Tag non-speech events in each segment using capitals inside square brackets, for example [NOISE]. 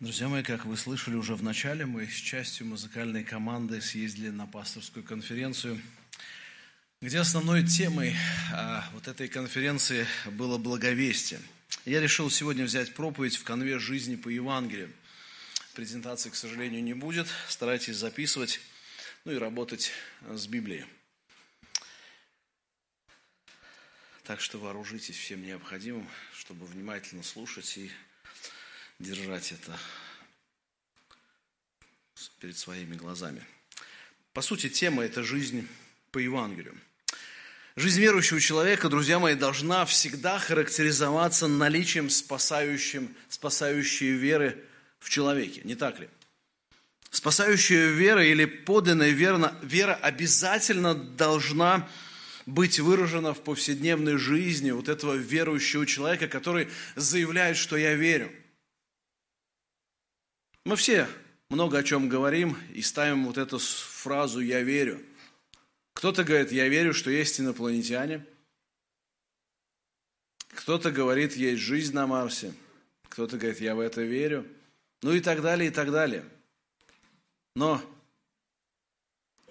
Друзья мои, как вы слышали уже в начале, мы с частью музыкальной команды съездили на пасторскую конференцию, где основной темой а, вот этой конференции было благовестие. Я решил сегодня взять проповедь в конве жизни по Евангелию. Презентации, к сожалению, не будет. Старайтесь записывать, ну и работать с Библией. Так что вооружитесь всем необходимым, чтобы внимательно слушать и держать это перед своими глазами. По сути, тема – это жизнь по Евангелию. Жизнь верующего человека, друзья мои, должна всегда характеризоваться наличием спасающим, спасающей веры в человеке, не так ли? Спасающая вера или подлинная вера, вера обязательно должна быть выражена в повседневной жизни вот этого верующего человека, который заявляет, что я верю. Мы все много о чем говорим и ставим вот эту фразу «я верю». Кто-то говорит «я верю, что есть инопланетяне». Кто-то говорит «есть жизнь на Марсе». Кто-то говорит «я в это верю». Ну и так далее, и так далее. Но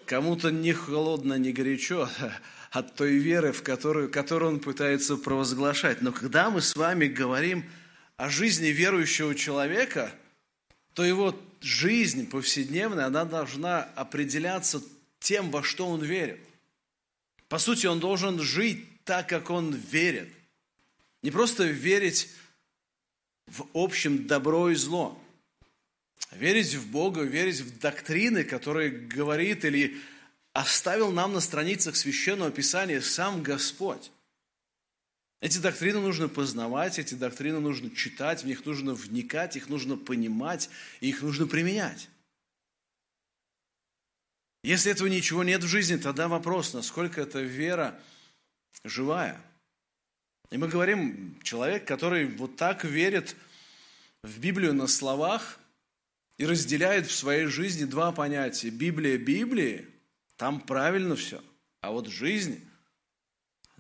кому-то не холодно, не горячо [LAUGHS] от той веры, в которую, которую он пытается провозглашать. Но когда мы с вами говорим о жизни верующего человека – то его жизнь повседневная, она должна определяться тем, во что он верит. По сути, он должен жить так, как он верит. Не просто верить в общем добро и зло. Верить в Бога, верить в доктрины, которые говорит или оставил нам на страницах Священного Писания сам Господь. Эти доктрины нужно познавать, эти доктрины нужно читать, в них нужно вникать, их нужно понимать, и их нужно применять. Если этого ничего нет в жизни, тогда вопрос, насколько эта вера живая. И мы говорим, человек, который вот так верит в Библию на словах и разделяет в своей жизни два понятия. Библия Библии, там правильно все, а вот жизнь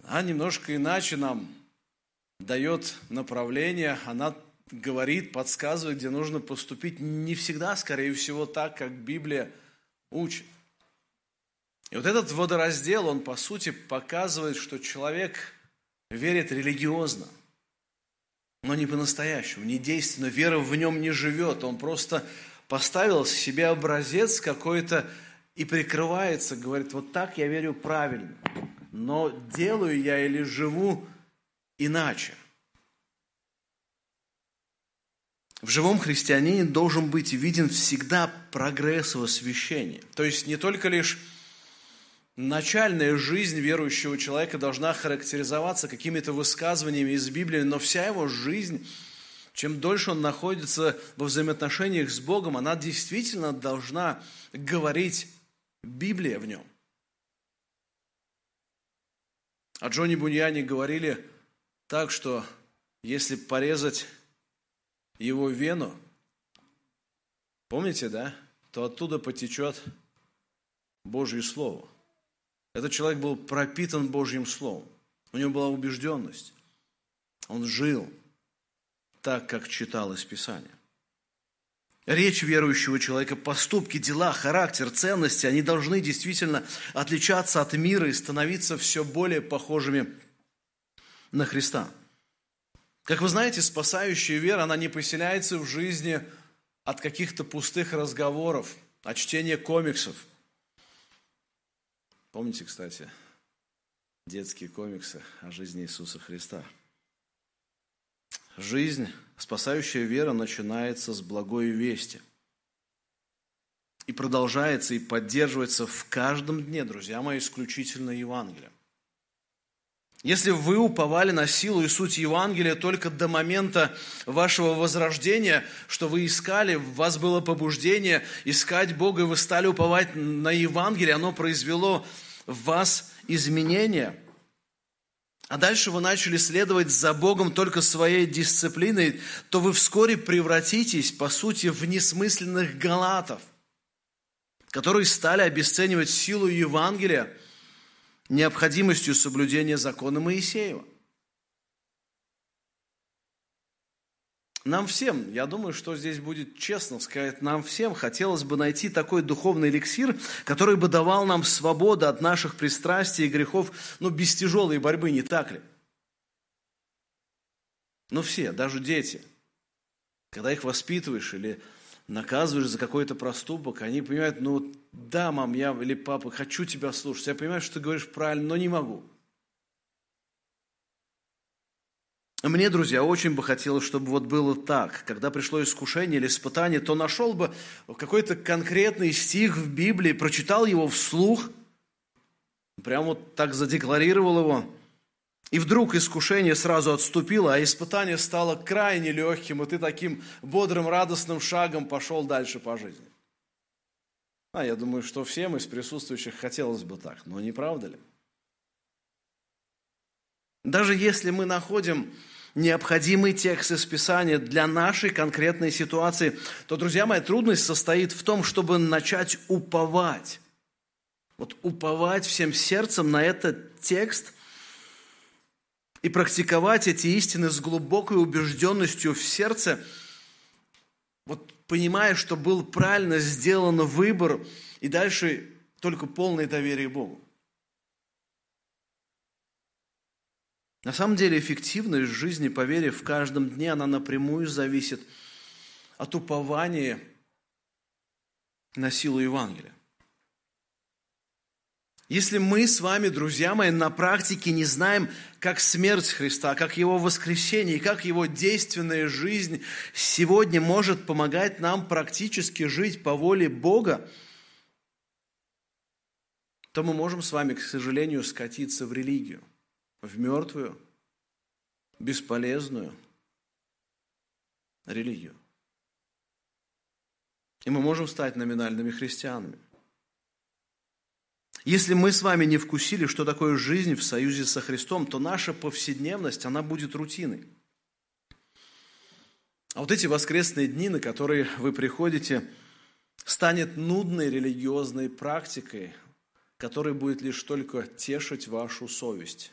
она немножко иначе нам дает направление, она говорит, подсказывает, где нужно поступить. Не всегда, скорее всего, так, как Библия учит. И вот этот водораздел, он по сути показывает, что человек верит религиозно, но не по-настоящему, не действенно, вера в нем не живет, он просто поставил себе образец какой-то и прикрывается, говорит, вот так я верю правильно но делаю я или живу иначе. В живом христианине должен быть виден всегда прогресс в освящении. То есть не только лишь начальная жизнь верующего человека должна характеризоваться какими-то высказываниями из Библии, но вся его жизнь, чем дольше он находится во взаимоотношениях с Богом, она действительно должна говорить Библия в нем. О Джонни Буньяне говорили так, что если порезать его вену, помните, да, то оттуда потечет Божье Слово. Этот человек был пропитан Божьим Словом. У него была убежденность. Он жил так, как читалось Писание. Речь верующего человека, поступки, дела, характер, ценности, они должны действительно отличаться от мира и становиться все более похожими на Христа. Как вы знаете, спасающая вера, она не поселяется в жизни от каких-то пустых разговоров, от чтения комиксов. Помните, кстати, детские комиксы о жизни Иисуса Христа – Жизнь, спасающая вера, начинается с благой вести. И продолжается и поддерживается в каждом дне, друзья мои, исключительно Евангелием. Если вы уповали на силу и суть Евангелия только до момента вашего возрождения, что вы искали, у вас было побуждение искать Бога, и вы стали уповать на Евангелие, оно произвело в вас изменения – а дальше вы начали следовать за Богом только своей дисциплиной, то вы вскоре превратитесь, по сути, в несмысленных галатов, которые стали обесценивать силу Евангелия необходимостью соблюдения закона Моисеева. Нам всем, я думаю, что здесь будет честно сказать, нам всем хотелось бы найти такой духовный эликсир, который бы давал нам свободу от наших пристрастий и грехов, ну, без тяжелой борьбы, не так ли? Ну, все, даже дети, когда их воспитываешь или наказываешь за какой-то проступок, они понимают, ну, да, мам, я или папа, хочу тебя слушать, я понимаю, что ты говоришь правильно, но не могу. Мне, друзья, очень бы хотелось, чтобы вот было так. Когда пришло искушение или испытание, то нашел бы какой-то конкретный стих в Библии, прочитал его вслух, прям вот так задекларировал его, и вдруг искушение сразу отступило, а испытание стало крайне легким, и ты таким бодрым, радостным шагом пошел дальше по жизни. А я думаю, что всем из присутствующих хотелось бы так, но не правда ли? Даже если мы находим необходимый текст из Писания для нашей конкретной ситуации, то, друзья мои, трудность состоит в том, чтобы начать уповать. Вот уповать всем сердцем на этот текст и практиковать эти истины с глубокой убежденностью в сердце, вот понимая, что был правильно сделан выбор, и дальше только полное доверие Богу. На самом деле эффективность жизни по вере в каждом дне, она напрямую зависит от упования на силу Евангелия. Если мы с вами, друзья мои, на практике не знаем, как смерть Христа, как Его воскресение и как Его действенная жизнь сегодня может помогать нам практически жить по воле Бога, то мы можем с вами, к сожалению, скатиться в религию в мертвую, бесполезную религию. И мы можем стать номинальными христианами. Если мы с вами не вкусили, что такое жизнь в союзе со Христом, то наша повседневность, она будет рутиной. А вот эти воскресные дни, на которые вы приходите, станет нудной религиозной практикой, которая будет лишь только тешить вашу совесть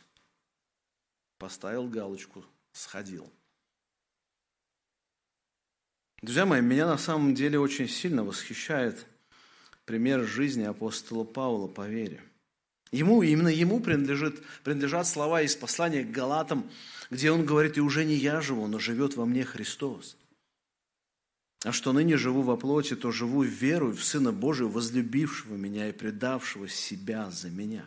поставил галочку, сходил. Друзья мои, меня на самом деле очень сильно восхищает пример жизни апостола Павла по вере. Ему, именно ему принадлежит, принадлежат слова из послания к Галатам, где он говорит, «И уже не я живу, но живет во мне Христос. А что ныне живу во плоти, то живу верою в Сына Божия, возлюбившего меня и предавшего себя за меня».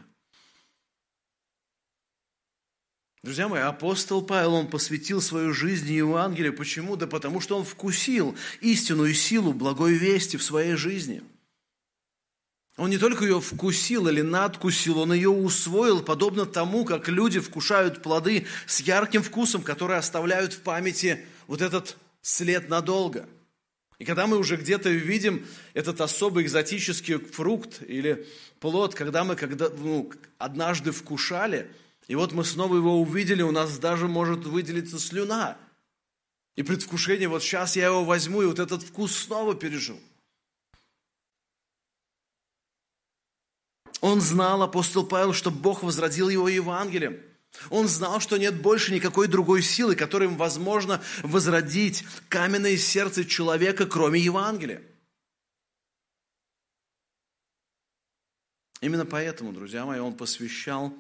Друзья мои, апостол Павел, он посвятил свою жизнь Евангелию. Почему? Да потому что он вкусил истинную силу благой вести в своей жизни. Он не только ее вкусил или надкусил, он ее усвоил, подобно тому, как люди вкушают плоды с ярким вкусом, которые оставляют в памяти вот этот след надолго. И когда мы уже где-то видим этот особый экзотический фрукт или плод, когда мы когда, ну, однажды вкушали – и вот мы снова его увидели, у нас даже может выделиться слюна. И предвкушение, вот сейчас я его возьму, и вот этот вкус снова пережил. Он знал, апостол Павел, что Бог возродил его Евангелием. Он знал, что нет больше никакой другой силы, которой возможно возродить каменное сердце человека, кроме Евангелия. Именно поэтому, друзья мои, он посвящал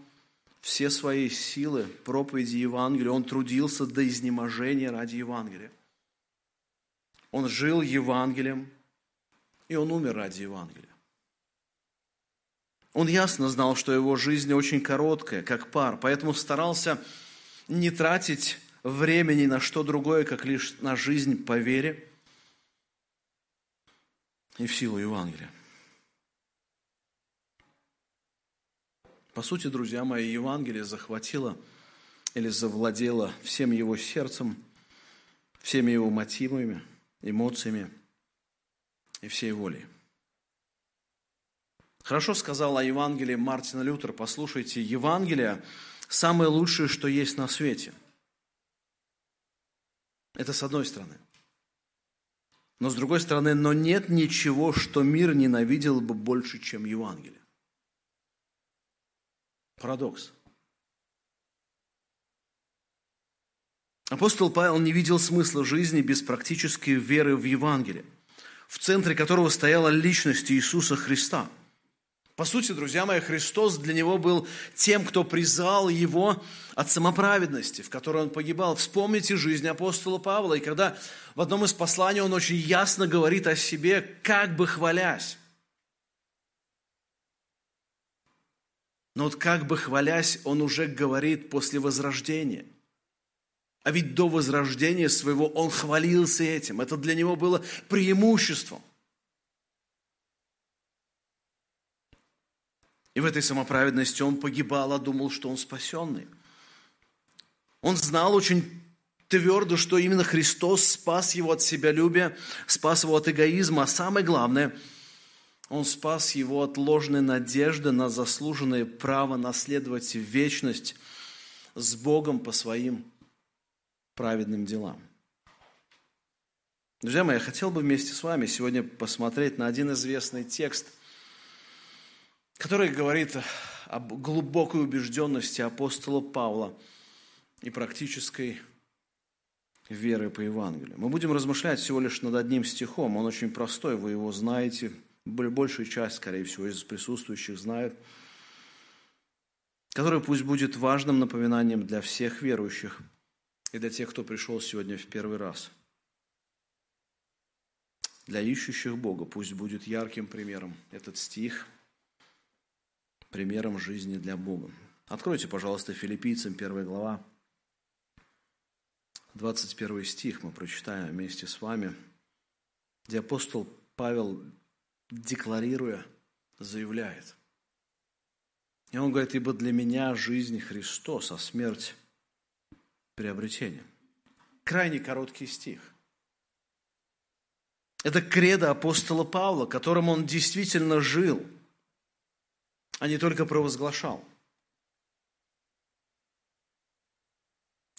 все свои силы проповеди Евангелия. Он трудился до изнеможения ради Евангелия. Он жил Евангелием, и он умер ради Евангелия. Он ясно знал, что его жизнь очень короткая, как пар, поэтому старался не тратить времени на что другое, как лишь на жизнь по вере и в силу Евангелия. По сути, друзья мои, Евангелие захватило или завладело всем его сердцем, всеми его мотивами, эмоциями и всей волей. Хорошо сказал о Евангелии Мартина Лютер. Послушайте, Евангелие – самое лучшее, что есть на свете. Это с одной стороны. Но с другой стороны, но нет ничего, что мир ненавидел бы больше, чем Евангелие. Парадокс. Апостол Павел не видел смысла жизни без практической веры в Евангелие, в центре которого стояла личность Иисуса Христа. По сути, друзья мои, Христос для него был тем, кто призвал его от самоправедности, в которой он погибал. Вспомните жизнь апостола Павла, и когда в одном из посланий он очень ясно говорит о себе, как бы хвалясь. Но вот как бы хвалясь, он уже говорит после возрождения – а ведь до возрождения своего он хвалился этим. Это для него было преимуществом. И в этой самоправедности он погибал, а думал, что он спасенный. Он знал очень твердо, что именно Христос спас его от себялюбия, спас его от эгоизма, а самое главное, он спас его от ложной надежды на заслуженное право наследовать вечность с Богом по своим праведным делам. Друзья мои, я хотел бы вместе с вами сегодня посмотреть на один известный текст, который говорит об глубокой убежденности апостола Павла и практической веры по Евангелию. Мы будем размышлять всего лишь над одним стихом. Он очень простой, вы его знаете. Большая часть, скорее всего, из присутствующих знает. Который пусть будет важным напоминанием для всех верующих – и для тех, кто пришел сегодня в первый раз. Для ищущих Бога пусть будет ярким примером этот стих, примером жизни для Бога. Откройте, пожалуйста, филиппийцам 1 глава, 21 стих мы прочитаем вместе с вами, где апостол Павел, декларируя, заявляет. И он говорит, ибо для меня жизнь Христос, а смерть приобретением. Крайне короткий стих. Это кредо апостола Павла, которым он действительно жил, а не только провозглашал.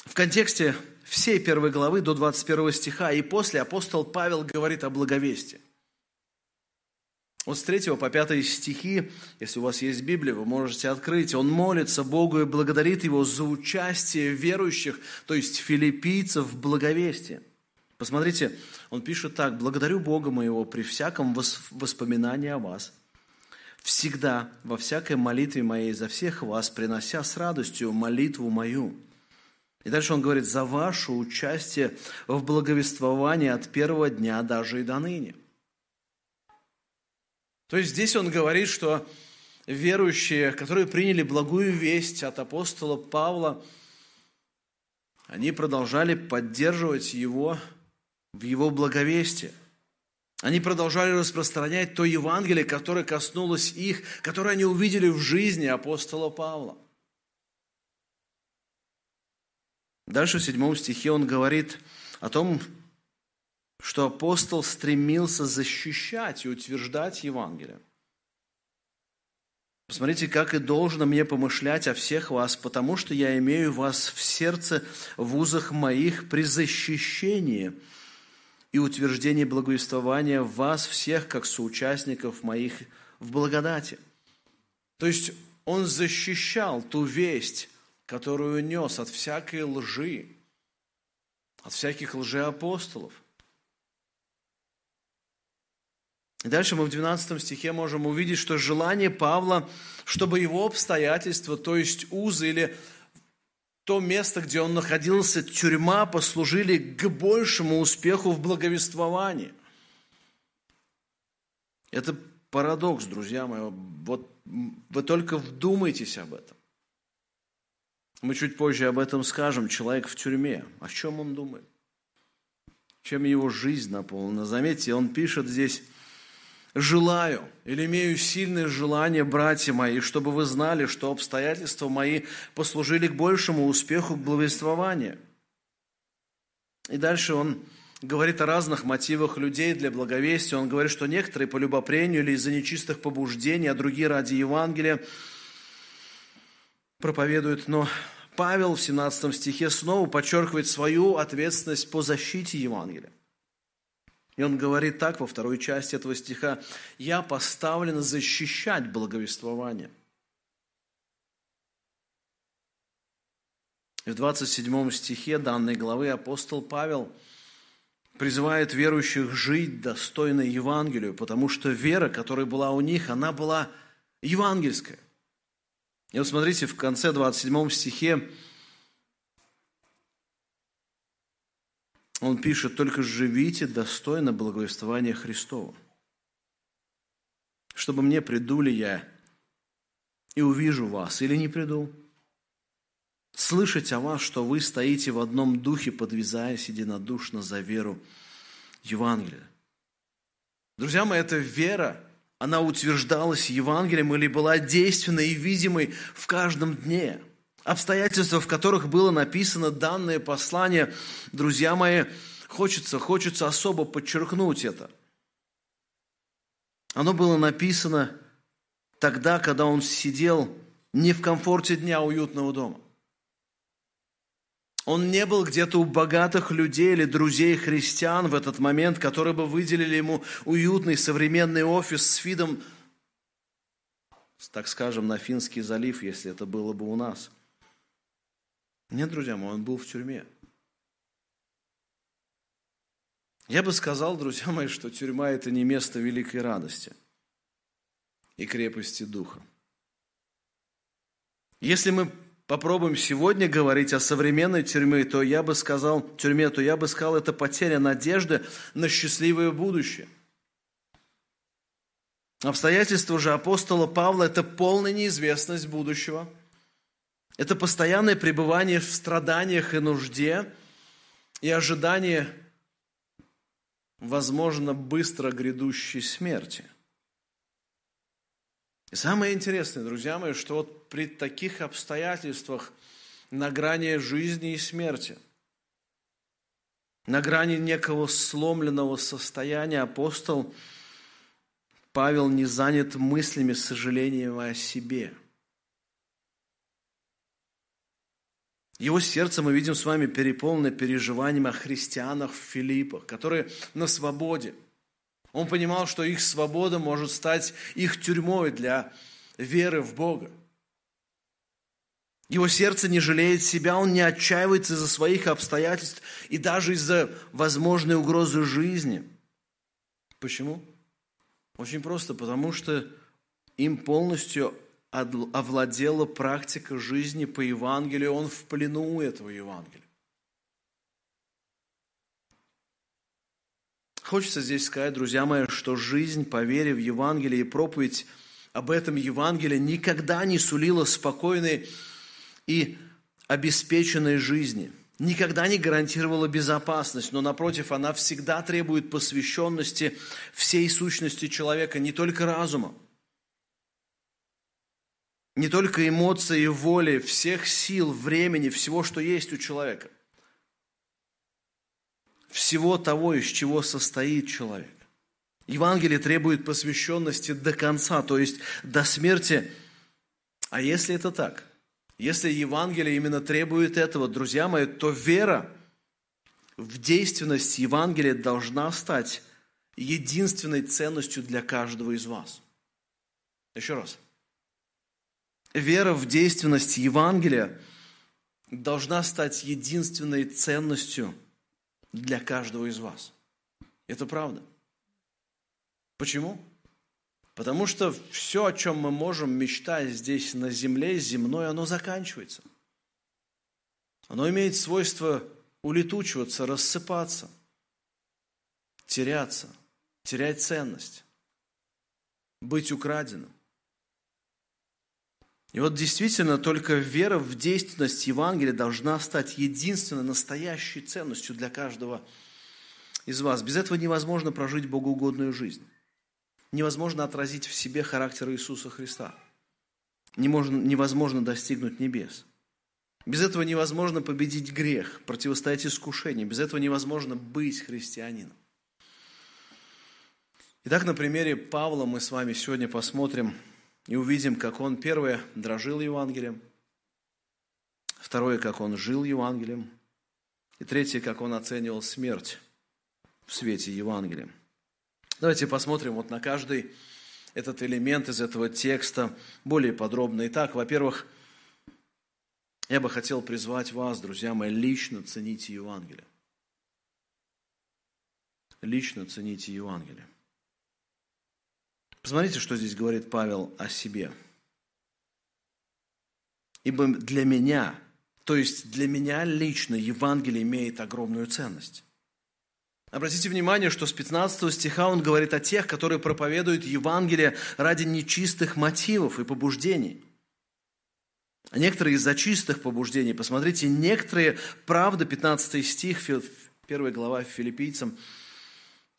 В контексте всей первой главы до 21 стиха и после апостол Павел говорит о благовестии. Вот с 3 по 5 стихи, если у вас есть Библия, вы можете открыть. Он молится Богу и благодарит Его за участие верующих, то есть филиппийцев в благовестии. Посмотрите, он пишет так. «Благодарю Бога моего при всяком воспоминании о вас, всегда, во всякой молитве моей за всех вас, принося с радостью молитву мою». И дальше он говорит, за ваше участие в благовествовании от первого дня даже и до ныне. То есть здесь он говорит, что верующие, которые приняли благую весть от апостола Павла, они продолжали поддерживать его в его благовестии. Они продолжали распространять то Евангелие, которое коснулось их, которое они увидели в жизни апостола Павла. Дальше в седьмом стихе он говорит о том, что апостол стремился защищать и утверждать Евангелие. Посмотрите, как и должно мне помышлять о всех вас, потому что я имею вас в сердце, в узах моих при защищении и утверждении благовествования вас всех, как соучастников моих в благодати. То есть он защищал ту весть, которую нес от всякой лжи, от всяких лжеапостолов – И дальше мы в 12 стихе можем увидеть, что желание Павла, чтобы его обстоятельства, то есть узы или то место, где он находился, тюрьма, послужили к большему успеху в благовествовании. Это парадокс, друзья мои. Вот вы только вдумайтесь об этом. Мы чуть позже об этом скажем. Человек в тюрьме. О чем он думает? Чем его жизнь наполнена? Заметьте, он пишет здесь желаю или имею сильное желание, братья мои, чтобы вы знали, что обстоятельства мои послужили к большему успеху к благовествованию. И дальше он говорит о разных мотивах людей для благовестия. Он говорит, что некоторые по любопрению или из-за нечистых побуждений, а другие ради Евангелия проповедуют. Но Павел в 17 стихе снова подчеркивает свою ответственность по защите Евангелия. И он говорит так во второй части этого стиха, «Я поставлен защищать благовествование». И в 27 стихе данной главы апостол Павел призывает верующих жить достойно Евангелию, потому что вера, которая была у них, она была евангельская. И вот смотрите, в конце 27 стихе он пишет, «Только живите достойно благовествования Христова, чтобы мне приду ли я и увижу вас, или не приду. Слышать о вас, что вы стоите в одном духе, подвязаясь единодушно за веру Евангелия». Друзья мои, эта вера – она утверждалась Евангелием или была действенной и видимой в каждом дне. Обстоятельства, в которых было написано данное послание, друзья мои, хочется, хочется особо подчеркнуть это. Оно было написано тогда, когда он сидел не в комфорте дня уютного дома. Он не был где-то у богатых людей или друзей христиан в этот момент, которые бы выделили ему уютный современный офис с видом, так скажем, на Финский залив, если это было бы у нас. Нет, друзья мои, он был в тюрьме. Я бы сказал, друзья мои, что тюрьма – это не место великой радости и крепости духа. Если мы попробуем сегодня говорить о современной тюрьме, то я бы сказал, тюрьме, то я бы сказал, это потеря надежды на счастливое будущее. Обстоятельства же апостола Павла – это полная неизвестность будущего. Это постоянное пребывание в страданиях и нужде и ожидание, возможно, быстро грядущей смерти – и самое интересное, друзья мои, что вот при таких обстоятельствах на грани жизни и смерти, на грани некого сломленного состояния апостол Павел не занят мыслями, сожалением о себе. Его сердце мы видим с вами переполнено переживанием о христианах в Филиппах, которые на свободе – он понимал, что их свобода может стать их тюрьмой для веры в Бога. Его сердце не жалеет себя, он не отчаивается из-за своих обстоятельств и даже из-за возможной угрозы жизни. Почему? Очень просто, потому что им полностью овладела практика жизни по Евангелию, он в плену этого Евангелия. Хочется здесь сказать, друзья мои, что жизнь по вере в Евангелие и проповедь об этом Евангелии никогда не сулила спокойной и обеспеченной жизни, никогда не гарантировала безопасность, но напротив, она всегда требует посвященности всей сущности человека, не только разума, не только эмоций и воли, всех сил, времени, всего, что есть у человека – всего того, из чего состоит человек. Евангелие требует посвященности до конца, то есть до смерти. А если это так, если Евангелие именно требует этого, друзья мои, то вера в действенность Евангелия должна стать единственной ценностью для каждого из вас. Еще раз. Вера в действенность Евангелия должна стать единственной ценностью – для каждого из вас. Это правда. Почему? Потому что все, о чем мы можем мечтать здесь на земле, земное, оно заканчивается. Оно имеет свойство улетучиваться, рассыпаться, теряться, терять ценность, быть украденным. И вот действительно только вера в действенность Евангелия должна стать единственной настоящей ценностью для каждого из вас. Без этого невозможно прожить богоугодную жизнь. Невозможно отразить в себе характер Иисуса Христа. Невозможно достигнуть небес. Без этого невозможно победить грех, противостоять искушению. Без этого невозможно быть христианином. Итак, на примере Павла мы с вами сегодня посмотрим – и увидим, как он, первое, дрожил Евангелием, второе, как он жил Евангелием, и третье, как он оценивал смерть в свете Евангелия. Давайте посмотрим вот на каждый этот элемент из этого текста более подробно. Итак, во-первых, Я бы хотел призвать вас, друзья мои, лично цените Евангелие. Лично цените Евангелие. Посмотрите, что здесь говорит Павел о себе. Ибо для меня, то есть для меня лично Евангелие имеет огромную ценность. Обратите внимание, что с 15 стиха он говорит о тех, которые проповедуют Евангелие ради нечистых мотивов и побуждений. А некоторые из-за чистых побуждений. Посмотрите, некоторые, правда, 15 стих, 1 глава филиппийцам,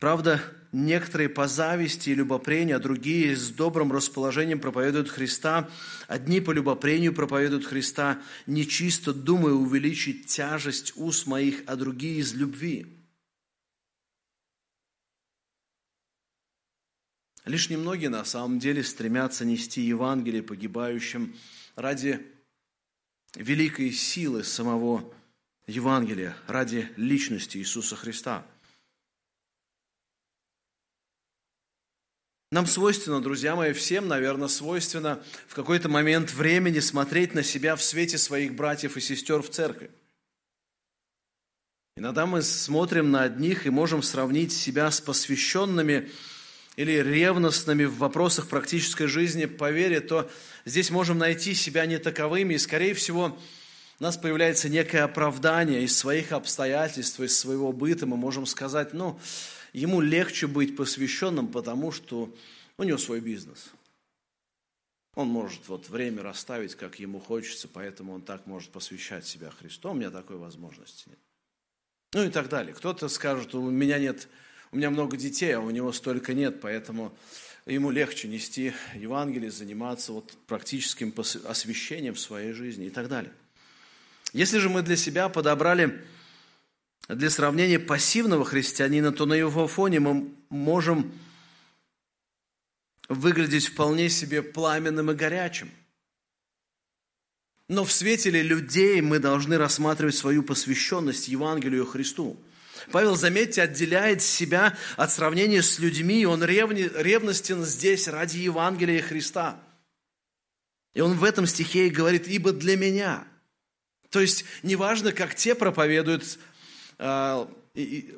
Правда, некоторые по зависти и любопрению, а другие с добрым расположением проповедуют Христа. Одни по любопрению проповедуют Христа, нечисто думая увеличить тяжесть уст моих, а другие из любви. Лишь немногие на самом деле стремятся нести Евангелие погибающим ради великой силы самого Евангелия, ради личности Иисуса Христа – Нам свойственно, друзья мои, всем, наверное, свойственно в какой-то момент времени смотреть на себя в свете своих братьев и сестер в церкви. Иногда мы смотрим на одних и можем сравнить себя с посвященными или ревностными в вопросах практической жизни по вере, то здесь можем найти себя не таковыми, и, скорее всего, у нас появляется некое оправдание из своих обстоятельств, из своего быта. Мы можем сказать, ну, ему легче быть посвященным, потому что у него свой бизнес. Он может вот время расставить, как ему хочется, поэтому он так может посвящать себя Христу. У меня такой возможности нет. Ну и так далее. Кто-то скажет, у меня нет, у меня много детей, а у него столько нет, поэтому ему легче нести Евангелие, заниматься вот практическим освящением в своей жизни и так далее. Если же мы для себя подобрали для сравнения пассивного христианина, то на его фоне мы можем выглядеть вполне себе пламенным и горячим. Но в свете ли людей мы должны рассматривать свою посвященность Евангелию Христу. Павел, заметьте, отделяет себя от сравнения с людьми, он ревни, ревностен здесь ради Евангелия Христа. И он в этом стихе говорит, ибо для меня. То есть, неважно, как те проповедуют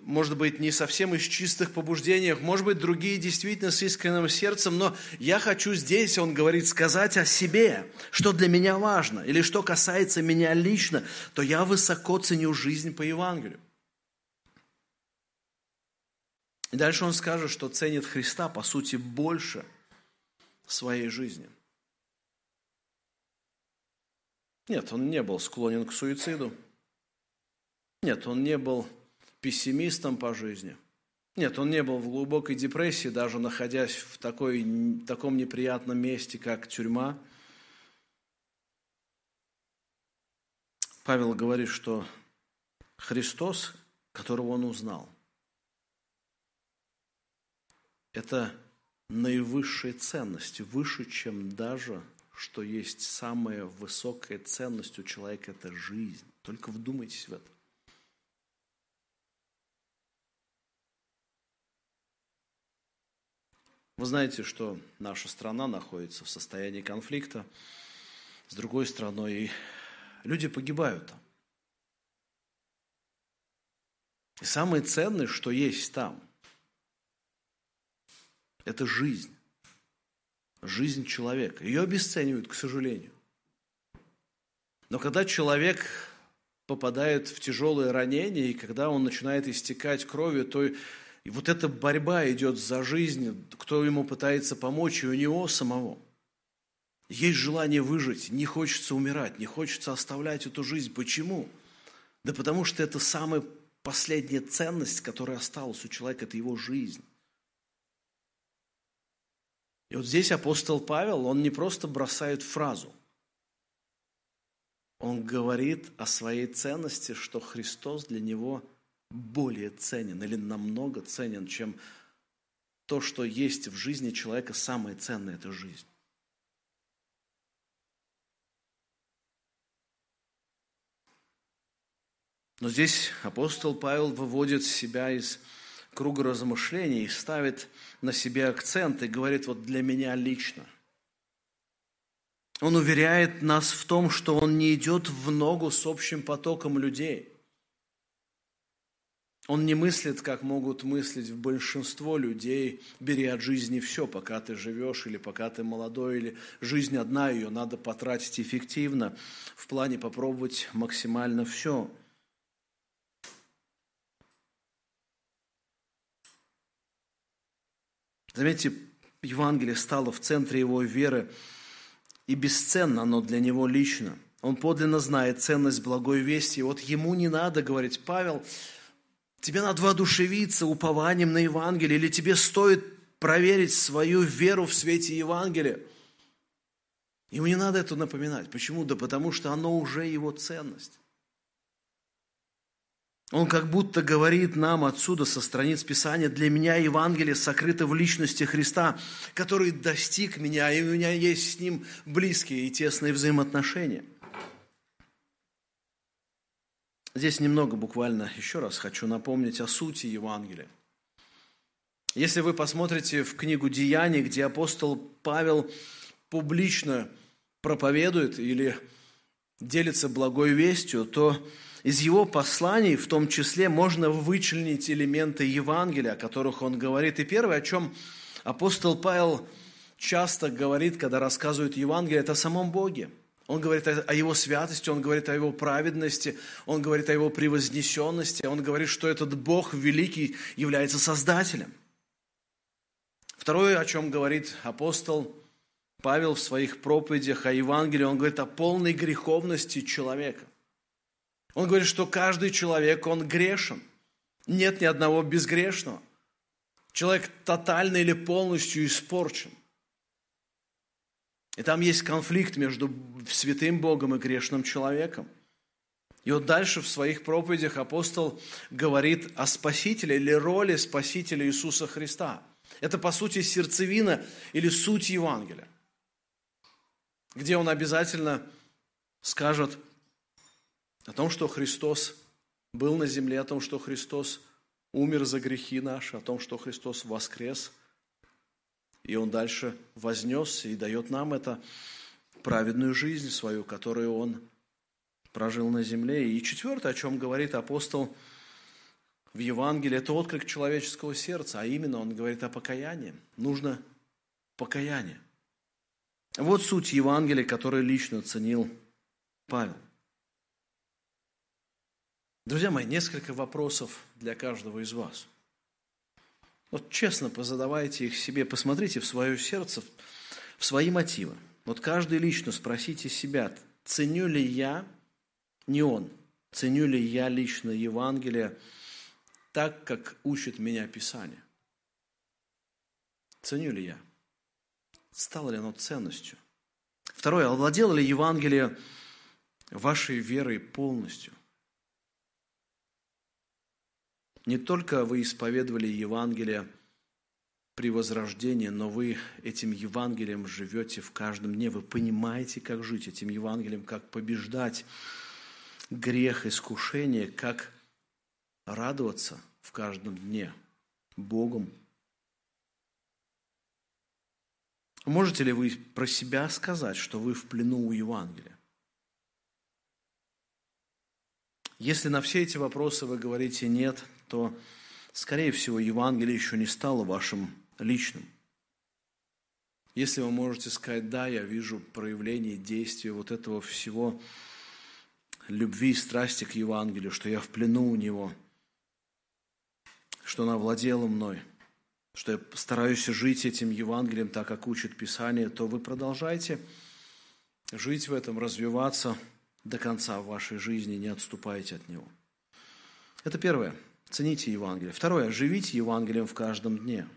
может быть, не совсем из чистых побуждений, может быть, другие действительно с искренним сердцем, но я хочу здесь, он говорит, сказать о себе, что для меня важно, или что касается меня лично, то я высоко ценю жизнь по Евангелию. И дальше он скажет, что ценит Христа, по сути, больше своей жизни. Нет, он не был склонен к суициду. Нет, он не был пессимистом по жизни. Нет, он не был в глубокой депрессии, даже находясь в такой, таком неприятном месте, как тюрьма. Павел говорит, что Христос, которого он узнал, это наивысшая ценность, выше, чем даже, что есть самая высокая ценность у человека – это жизнь. Только вдумайтесь в это. Вы знаете, что наша страна находится в состоянии конфликта с другой страной, и люди погибают там. И самое ценное, что есть там, это жизнь. Жизнь человека. Ее обесценивают, к сожалению. Но когда человек попадает в тяжелое ранение, и когда он начинает истекать кровью, то и вот эта борьба идет за жизнь, кто ему пытается помочь, и у него самого. Есть желание выжить, не хочется умирать, не хочется оставлять эту жизнь. Почему? Да потому что это самая последняя ценность, которая осталась у человека, это его жизнь. И вот здесь апостол Павел, он не просто бросает фразу. Он говорит о своей ценности, что Христос для него – более ценен или намного ценен, чем то, что есть в жизни человека, самое ценное – это жизнь. Но здесь апостол Павел выводит себя из круга размышлений и ставит на себе акцент и говорит, вот для меня лично. Он уверяет нас в том, что Он не идет в ногу с общим потоком людей. Он не мыслит, как могут мыслить большинство людей, бери от жизни все, пока ты живешь или пока ты молодой, или жизнь одна, ее надо потратить эффективно, в плане попробовать максимально все. Заметьте, Евангелие стало в центре его веры, и бесценно оно для него лично. Он подлинно знает ценность благой вести. И вот ему не надо говорить, Павел, тебе надо воодушевиться упованием на Евангелие, или тебе стоит проверить свою веру в свете Евангелия. Ему не надо это напоминать. Почему? Да потому что оно уже его ценность. Он как будто говорит нам отсюда, со страниц Писания, для меня Евангелие сокрыто в личности Христа, который достиг меня, и у меня есть с Ним близкие и тесные взаимоотношения. Здесь немного буквально еще раз хочу напомнить о сути Евангелия. Если вы посмотрите в книгу «Деяний», где апостол Павел публично проповедует или делится благой вестью, то из его посланий, в том числе, можно вычленить элементы Евангелия, о которых он говорит. И первое, о чем апостол Павел часто говорит, когда рассказывает Евангелие, это о самом Боге. Он говорит о его святости, он говорит о его праведности, он говорит о его превознесенности, он говорит, что этот Бог великий является Создателем. Второе, о чем говорит апостол Павел в своих проповедях о Евангелии, он говорит о полной греховности человека. Он говорит, что каждый человек, он грешен. Нет ни одного безгрешного. Человек тотально или полностью испорчен. И там есть конфликт между святым Богом и грешным человеком. И вот дальше в своих проповедях апостол говорит о Спасителе или роли Спасителя Иисуса Христа. Это, по сути, сердцевина или суть Евангелия, где он обязательно скажет – о том, что Христос был на земле, о том, что Христос умер за грехи наши, о том, что Христос воскрес, и Он дальше вознесся и дает нам это праведную жизнь свою, которую Он прожил на земле. И четвертое, о чем говорит апостол в Евангелии, это отклик человеческого сердца, а именно он говорит о покаянии. Нужно покаяние. Вот суть Евангелия, которое лично ценил Павел. Друзья мои, несколько вопросов для каждого из вас. Вот честно позадавайте их себе, посмотрите в свое сердце, в свои мотивы. Вот каждый лично спросите себя, ценю ли я, не он, ценю ли я лично Евангелие так, как учит меня Писание. Ценю ли я? Стало ли оно ценностью? Второе, овладело ли Евангелие вашей верой полностью? Не только вы исповедовали Евангелие при возрождении, но вы этим Евангелием живете в каждом дне. Вы понимаете, как жить этим Евангелием, как побеждать грех, искушение, как радоваться в каждом дне Богом. Можете ли вы про себя сказать, что вы в плену у Евангелия? Если на все эти вопросы вы говорите «нет», то, скорее всего, Евангелие еще не стало вашим личным. Если вы можете сказать «да, я вижу проявление действия вот этого всего, любви и страсти к Евангелию, что я в плену у него, что она владела мной, что я стараюсь жить этим Евангелием так, как учит Писание, то вы продолжайте жить в этом, развиваться – до конца в вашей жизни, не отступайте от него. Это первое. Цените Евангелие. Второе. Живите Евангелием в каждом дне.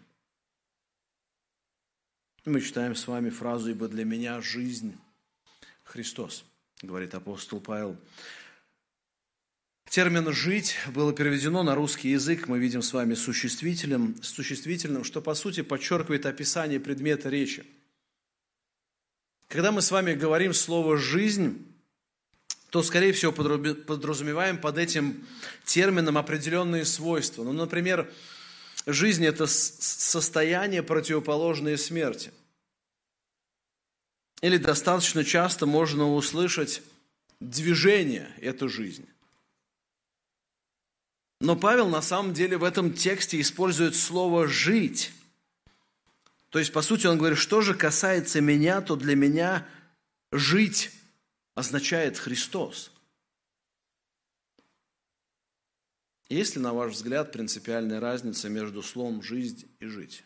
Мы читаем с вами фразу «Ибо для меня жизнь Христос», говорит апостол Павел. Термин «жить» было переведено на русский язык, мы видим с вами существительным, существительным, что по сути подчеркивает описание предмета речи. Когда мы с вами говорим слово «жизнь», то, скорее всего, подразумеваем под этим термином определенные свойства. Ну, например, жизнь – это состояние, противоположное смерти. или достаточно часто можно услышать движение эту жизнь. Но Павел на самом деле в этом тексте использует слово «жить». То есть, по сути, он говорит, что же касается меня, то для меня жить означает Христос. Есть ли, на ваш взгляд, принципиальная разница между словом «жизнь» и «жить»?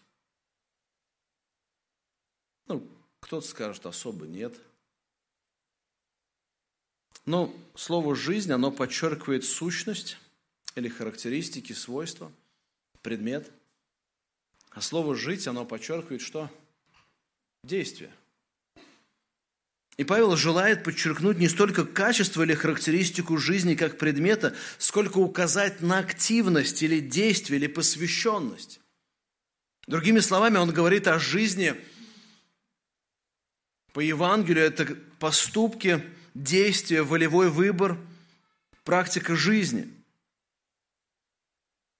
Ну, кто-то скажет, особо нет. Но слово «жизнь», оно подчеркивает сущность или характеристики, свойства, предмет. А слово «жить», оно подчеркивает что? Действие. И Павел желает подчеркнуть не столько качество или характеристику жизни как предмета, сколько указать на активность или действие, или посвященность. Другими словами, он говорит о жизни по Евангелию. Это поступки, действия, волевой выбор, практика жизни.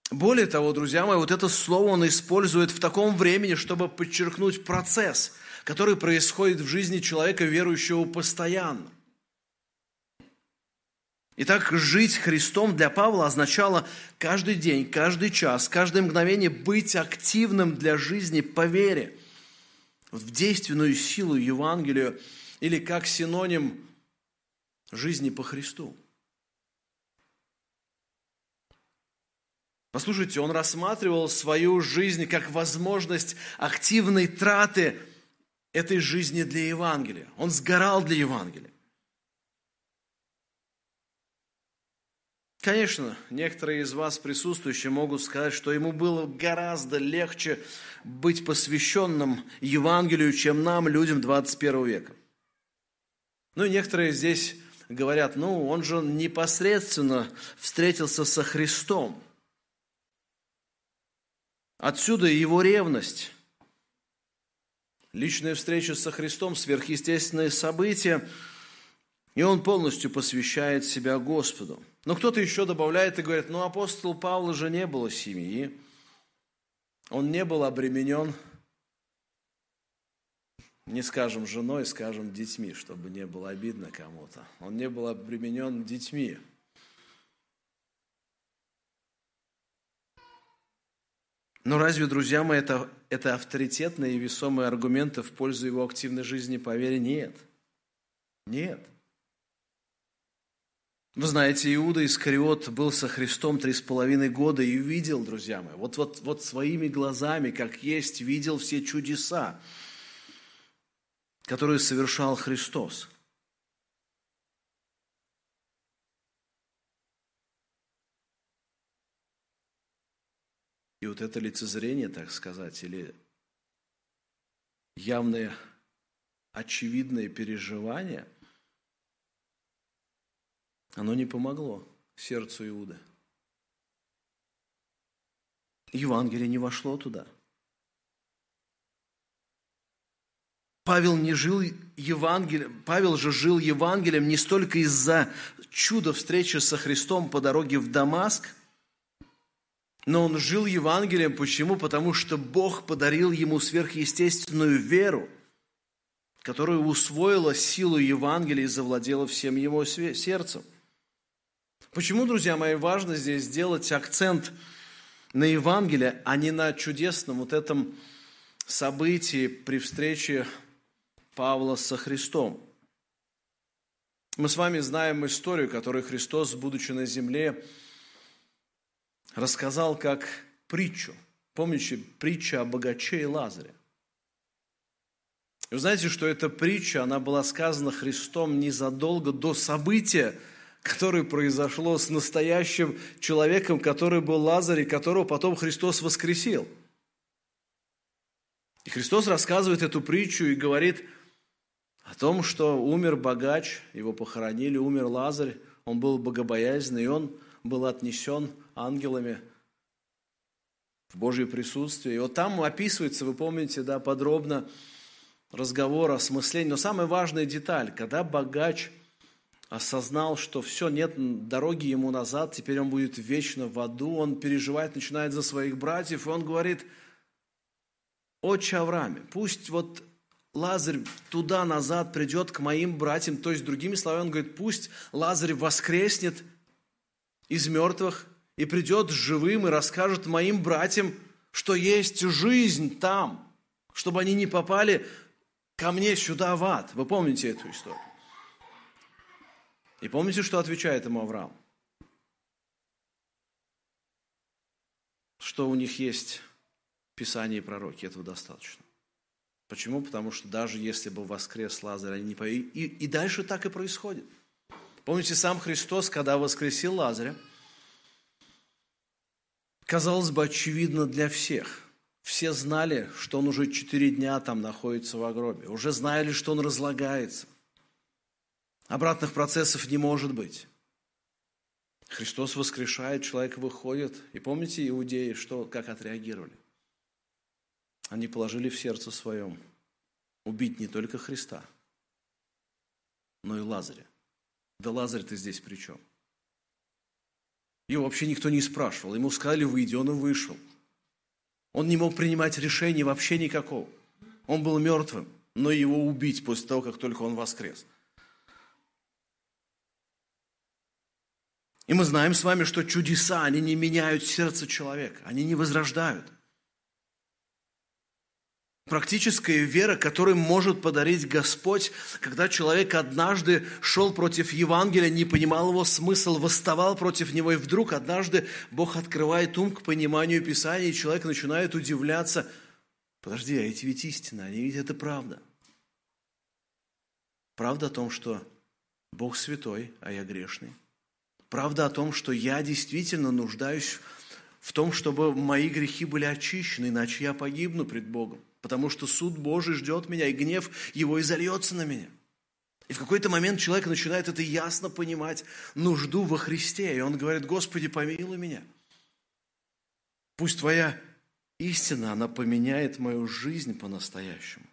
Более того, друзья мои, вот это слово он использует в таком времени, чтобы подчеркнуть процесс – который происходит в жизни человека, верующего постоянно. Итак, жить Христом для Павла означало каждый день, каждый час, каждое мгновение быть активным для жизни по вере, в действенную силу Евангелию или как синоним жизни по Христу. Послушайте, он рассматривал свою жизнь как возможность активной траты этой жизни для Евангелия. Он сгорал для Евангелия. Конечно, некоторые из вас присутствующие могут сказать, что ему было гораздо легче быть посвященным Евангелию, чем нам, людям 21 века. Ну и некоторые здесь говорят, ну он же непосредственно встретился со Христом. Отсюда его ревность личная встреча со Христом, сверхъестественное событие, и он полностью посвящает себя Господу. Но кто-то еще добавляет и говорит, ну апостол Павла же не было семьи, он не был обременен, не скажем женой, скажем детьми, чтобы не было обидно кому-то. Он не был обременен детьми. Но разве, друзья мои, это, это авторитетные и весомые аргументы в пользу его активной жизни по вере? Нет. Нет. Вы знаете, Иуда Искариот был со Христом три с половиной года и видел, друзья мои, вот, вот, вот своими глазами, как есть, видел все чудеса, которые совершал Христос. И вот это лицезрение, так сказать, или явное очевидное переживание, оно не помогло сердцу Иуды. Евангелие не вошло туда. Павел не жил Евангелием, Павел же жил Евангелием не столько из-за чуда встречи со Христом по дороге в Дамаск – но он жил Евангелием. Почему? Потому что Бог подарил ему сверхъестественную веру, которая усвоила силу Евангелия и завладела всем его сердцем. Почему, друзья мои, важно здесь сделать акцент на Евангелие, а не на чудесном вот этом событии при встрече Павла со Христом? Мы с вами знаем историю, которую Христос, будучи на земле, рассказал как притчу. Помните, притча о богаче и Лазаре. Вы знаете, что эта притча, она была сказана Христом незадолго до события, которое произошло с настоящим человеком, который был Лазарь, и которого потом Христос воскресил. И Христос рассказывает эту притчу и говорит о том, что умер богач, его похоронили, умер Лазарь, он был богобоязненный, и он был отнесен ангелами в Божье присутствие. И вот там описывается, вы помните, да, подробно разговор о смыслении. Но самая важная деталь, когда богач осознал, что все, нет дороги ему назад, теперь он будет вечно в аду, он переживает, начинает за своих братьев, и он говорит, отче Аврааме, пусть вот Лазарь туда-назад придет к моим братьям. То есть, другими словами, он говорит, пусть Лазарь воскреснет из мертвых и придет живым и расскажет моим братьям, что есть жизнь там, чтобы они не попали ко мне сюда в ад. Вы помните эту историю? И помните, что отвечает ему Авраам? Что у них есть Писание и пророки, этого достаточно. Почему? Потому что даже если бы воскрес Лазарь, они не поверили. И, и дальше так и происходит. Помните, сам Христос, когда воскресил Лазаря, казалось бы, очевидно для всех. Все знали, что он уже четыре дня там находится в гробе. Уже знали, что он разлагается. Обратных процессов не может быть. Христос воскрешает, человек выходит. И помните, иудеи, что, как отреагировали? Они положили в сердце своем убить не только Христа, но и Лазаря. Да Лазарь ты здесь при чем? Его вообще никто не спрашивал. Ему сказали, выйди, он и вышел. Он не мог принимать решений вообще никакого. Он был мертвым, но его убить после того, как только он воскрес. И мы знаем с вами, что чудеса, они не меняют сердце человека, они не возрождают – Практическая вера, которую может подарить Господь, когда человек однажды шел против Евангелия, не понимал его смысл, восставал против него, и вдруг однажды Бог открывает ум к пониманию Писания, и человек начинает удивляться. Подожди, а эти ведь истина, они ведь это правда. Правда о том, что Бог святой, а я грешный. Правда о том, что я действительно нуждаюсь в том, чтобы мои грехи были очищены, иначе я погибну пред Богом потому что суд Божий ждет меня, и гнев его изольется на меня. И в какой-то момент человек начинает это ясно понимать, нужду во Христе, и он говорит, Господи, помилуй меня. Пусть Твоя истина, она поменяет мою жизнь по-настоящему.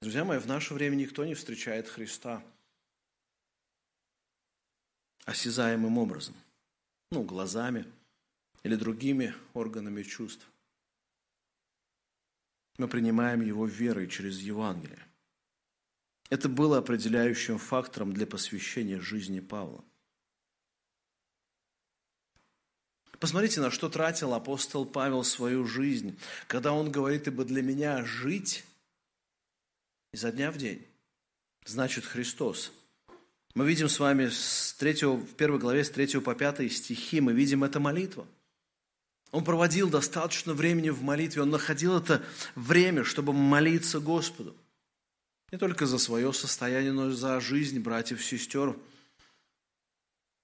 Друзья мои, в наше время никто не встречает Христа – осязаемым образом, ну, глазами или другими органами чувств. Мы принимаем его верой через Евангелие. Это было определяющим фактором для посвящения жизни Павла. Посмотрите, на что тратил апостол Павел свою жизнь, когда он говорит, ибо для меня жить изо дня в день значит Христос, мы видим с вами с 3, в первой главе с 3 по 5 стихи, мы видим это молитва. Он проводил достаточно времени в молитве, он находил это время, чтобы молиться Господу. Не только за свое состояние, но и за жизнь братьев и сестер.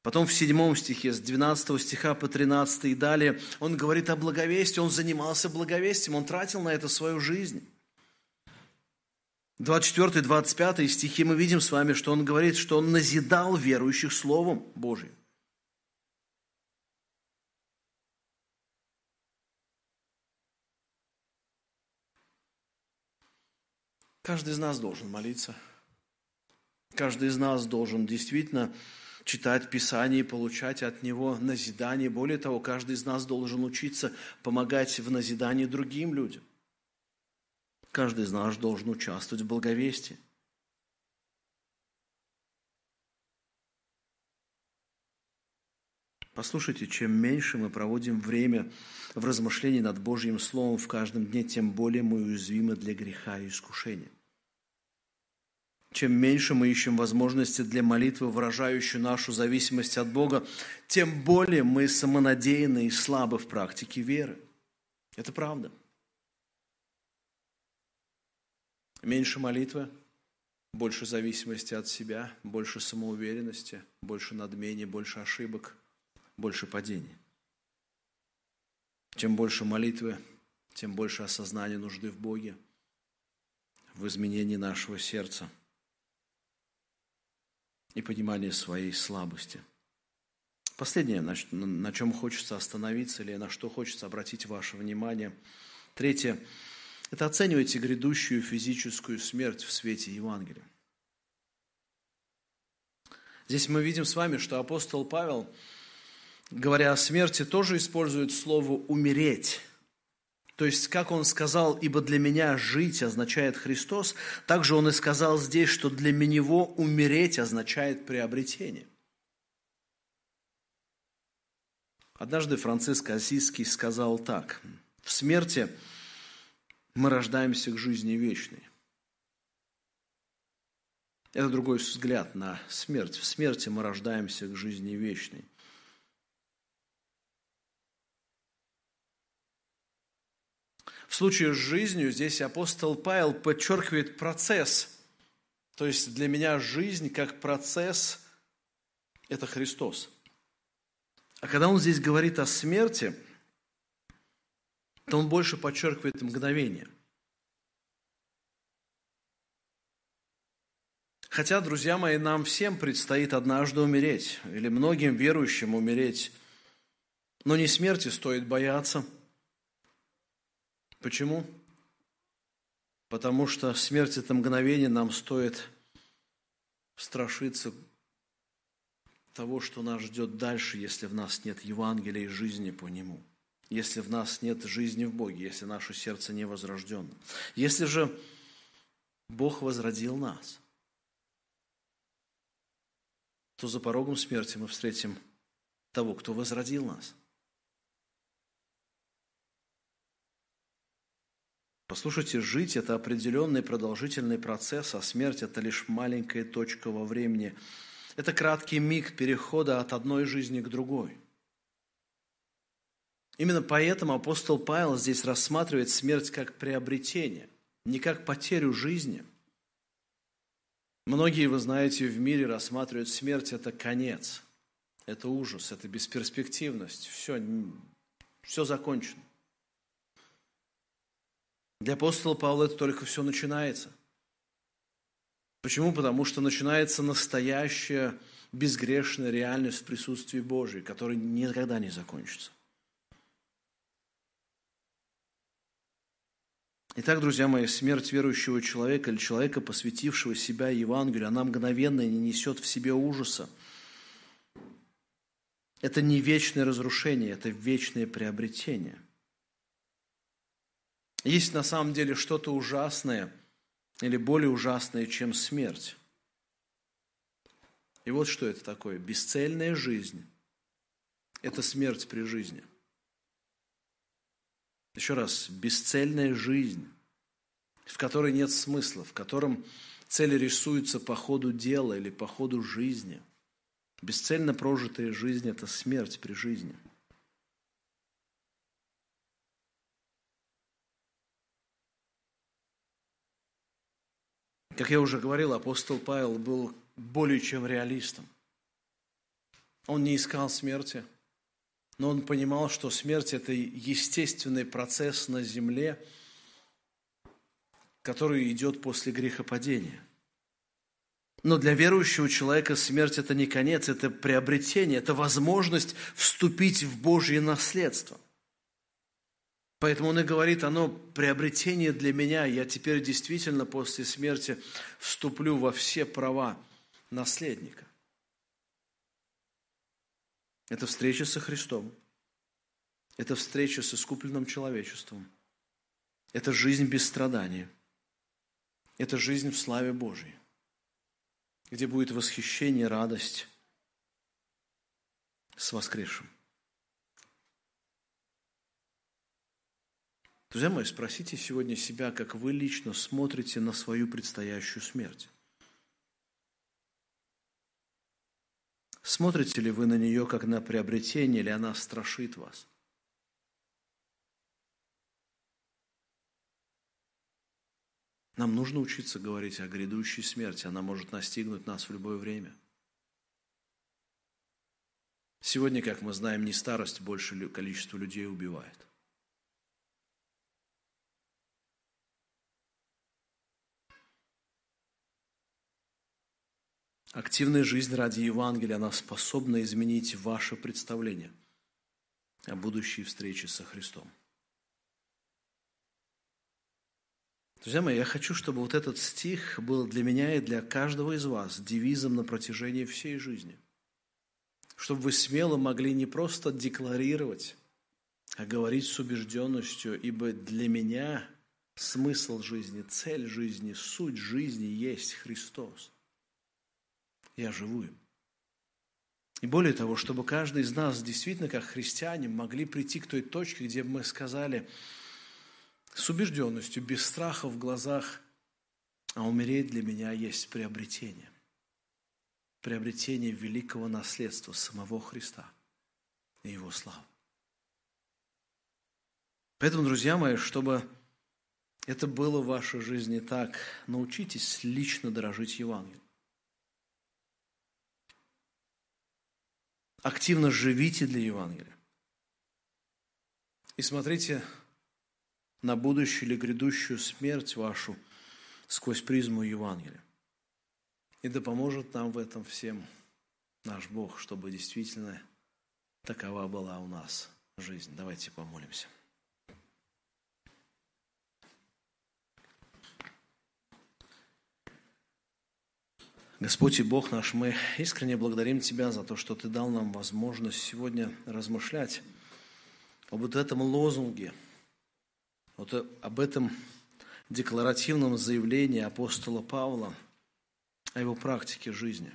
Потом в седьмом стихе, с 12 стиха по 13 и далее, он говорит о благовестии, он занимался благовестием, он тратил на это свою жизнь. 24-25 стихи мы видим с вами, что он говорит, что он назидал верующих Словом Божьим. Каждый из нас должен молиться. Каждый из нас должен действительно читать Писание и получать от него назидание. Более того, каждый из нас должен учиться помогать в назидании другим людям. Каждый из нас должен участвовать в благовестии. Послушайте, чем меньше мы проводим время в размышлении над Божьим Словом в каждом дне, тем более мы уязвимы для греха и искушения. Чем меньше мы ищем возможности для молитвы, выражающей нашу зависимость от Бога, тем более мы самонадеянны и слабы в практике веры. Это правда. Меньше молитвы, больше зависимости от себя, больше самоуверенности, больше надмений, больше ошибок, больше падений. Чем больше молитвы, тем больше осознания нужды в Боге, в изменении нашего сердца и понимания своей слабости. Последнее, на чем хочется остановиться или на что хочется обратить ваше внимание. Третье – это оценивайте грядущую физическую смерть в свете Евангелия. Здесь мы видим с вами, что апостол Павел говоря о смерти, тоже использует слово «умереть». То есть, как он сказал, «ибо для меня жить означает Христос», также он и сказал здесь, что для него умереть означает приобретение. Однажды Франциск Осийский сказал так, «В смерти мы рождаемся к жизни вечной». Это другой взгляд на смерть. В смерти мы рождаемся к жизни вечной. В случае с жизнью здесь апостол Павел подчеркивает процесс. То есть для меня жизнь как процесс – это Христос. А когда он здесь говорит о смерти, то он больше подчеркивает мгновение. Хотя, друзья мои, нам всем предстоит однажды умереть, или многим верующим умереть. Но не смерти стоит бояться – Почему? Потому что смерть – это мгновение, нам стоит страшиться того, что нас ждет дальше, если в нас нет Евангелия и жизни по Нему. Если в нас нет жизни в Боге, если наше сердце не возрождено. Если же Бог возродил нас, то за порогом смерти мы встретим того, кто возродил нас – Послушайте, жить – это определенный продолжительный процесс, а смерть – это лишь маленькая точка во времени. Это краткий миг перехода от одной жизни к другой. Именно поэтому апостол Павел здесь рассматривает смерть как приобретение, не как потерю жизни. Многие, вы знаете, в мире рассматривают смерть – это конец, это ужас, это бесперспективность, все, все закончено. Для апостола Павла это только все начинается. Почему? Потому что начинается настоящая безгрешная реальность в присутствии Божьей, которая никогда не закончится. Итак, друзья мои, смерть верующего человека или человека, посвятившего себя Евангелию, она мгновенно не несет в себе ужаса. Это не вечное разрушение, это вечное приобретение. Есть на самом деле что-то ужасное или более ужасное, чем смерть. И вот что это такое. Бесцельная жизнь – это смерть при жизни. Еще раз, бесцельная жизнь, в которой нет смысла, в котором цели рисуются по ходу дела или по ходу жизни. Бесцельно прожитая жизнь – это смерть при жизни – Как я уже говорил, апостол Павел был более чем реалистом. Он не искал смерти, но он понимал, что смерть – это естественный процесс на земле, который идет после грехопадения. Но для верующего человека смерть – это не конец, это приобретение, это возможность вступить в Божье наследство. Поэтому он и говорит, оно приобретение для меня. Я теперь действительно после смерти вступлю во все права наследника. Это встреча со Христом. Это встреча с искупленным человечеством. Это жизнь без страдания. Это жизнь в славе Божьей, где будет восхищение, радость с воскресшим. Друзья мои, спросите сегодня себя, как вы лично смотрите на свою предстоящую смерть. Смотрите ли вы на нее как на приобретение, или она страшит вас? Нам нужно учиться говорить о грядущей смерти. Она может настигнуть нас в любое время. Сегодня, как мы знаем, не старость больше количество людей убивает. Активная жизнь ради Евангелия, она способна изменить ваше представление о будущей встрече со Христом. Друзья мои, я хочу, чтобы вот этот стих был для меня и для каждого из вас девизом на протяжении всей жизни. чтобы вы смело могли не просто декларировать, а говорить с убежденностью, ибо для меня смысл жизни, цель жизни, суть жизни есть Христос. Я живу им. И более того, чтобы каждый из нас действительно, как христиане, могли прийти к той точке, где мы сказали с убежденностью, без страха в глазах, а умереть для меня есть приобретение. Приобретение великого наследства самого Христа и Его славы. Поэтому, друзья мои, чтобы это было в вашей жизни так, научитесь лично дорожить Евангелием. Активно живите для Евангелия. И смотрите на будущую или грядущую смерть вашу сквозь призму Евангелия. И да поможет нам в этом всем наш Бог, чтобы действительно такова была у нас жизнь. Давайте помолимся. Господь и Бог наш, мы искренне благодарим Тебя за то, что Ты дал нам возможность сегодня размышлять об вот этом лозунге, вот об этом декларативном заявлении апостола Павла о его практике жизни.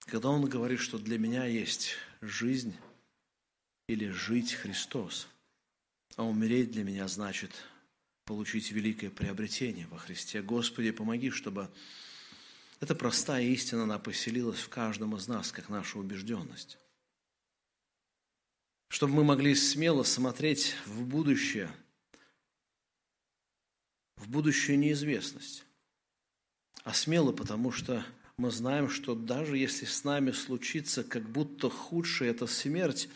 Когда он говорит, что для меня есть жизнь или жить Христос, а умереть для меня значит получить великое приобретение во Христе. Господи, помоги, чтобы эта простая истина, она поселилась в каждом из нас, как наша убежденность. Чтобы мы могли смело смотреть в будущее, в будущую неизвестность. А смело, потому что мы знаем, что даже если с нами случится как будто худшая эта смерть,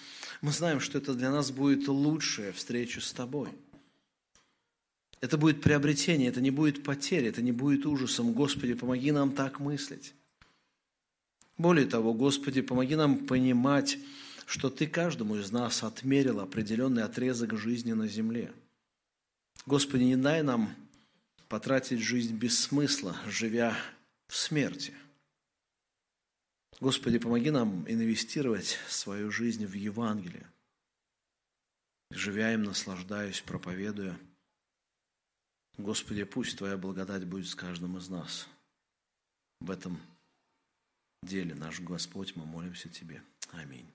мы знаем, что это для нас будет лучшая встреча с Тобой – это будет приобретение, это не будет потеря, это не будет ужасом. Господи, помоги нам так мыслить. Более того, Господи, помоги нам понимать, что Ты каждому из нас отмерил определенный отрезок жизни на земле. Господи, не дай нам потратить жизнь без смысла, живя в смерти. Господи, помоги нам инвестировать свою жизнь в Евангелие, живя им, наслаждаясь, проповедуя – Господи, пусть Твоя благодать будет с каждым из нас. В этом деле, наш Господь, мы молимся Тебе. Аминь.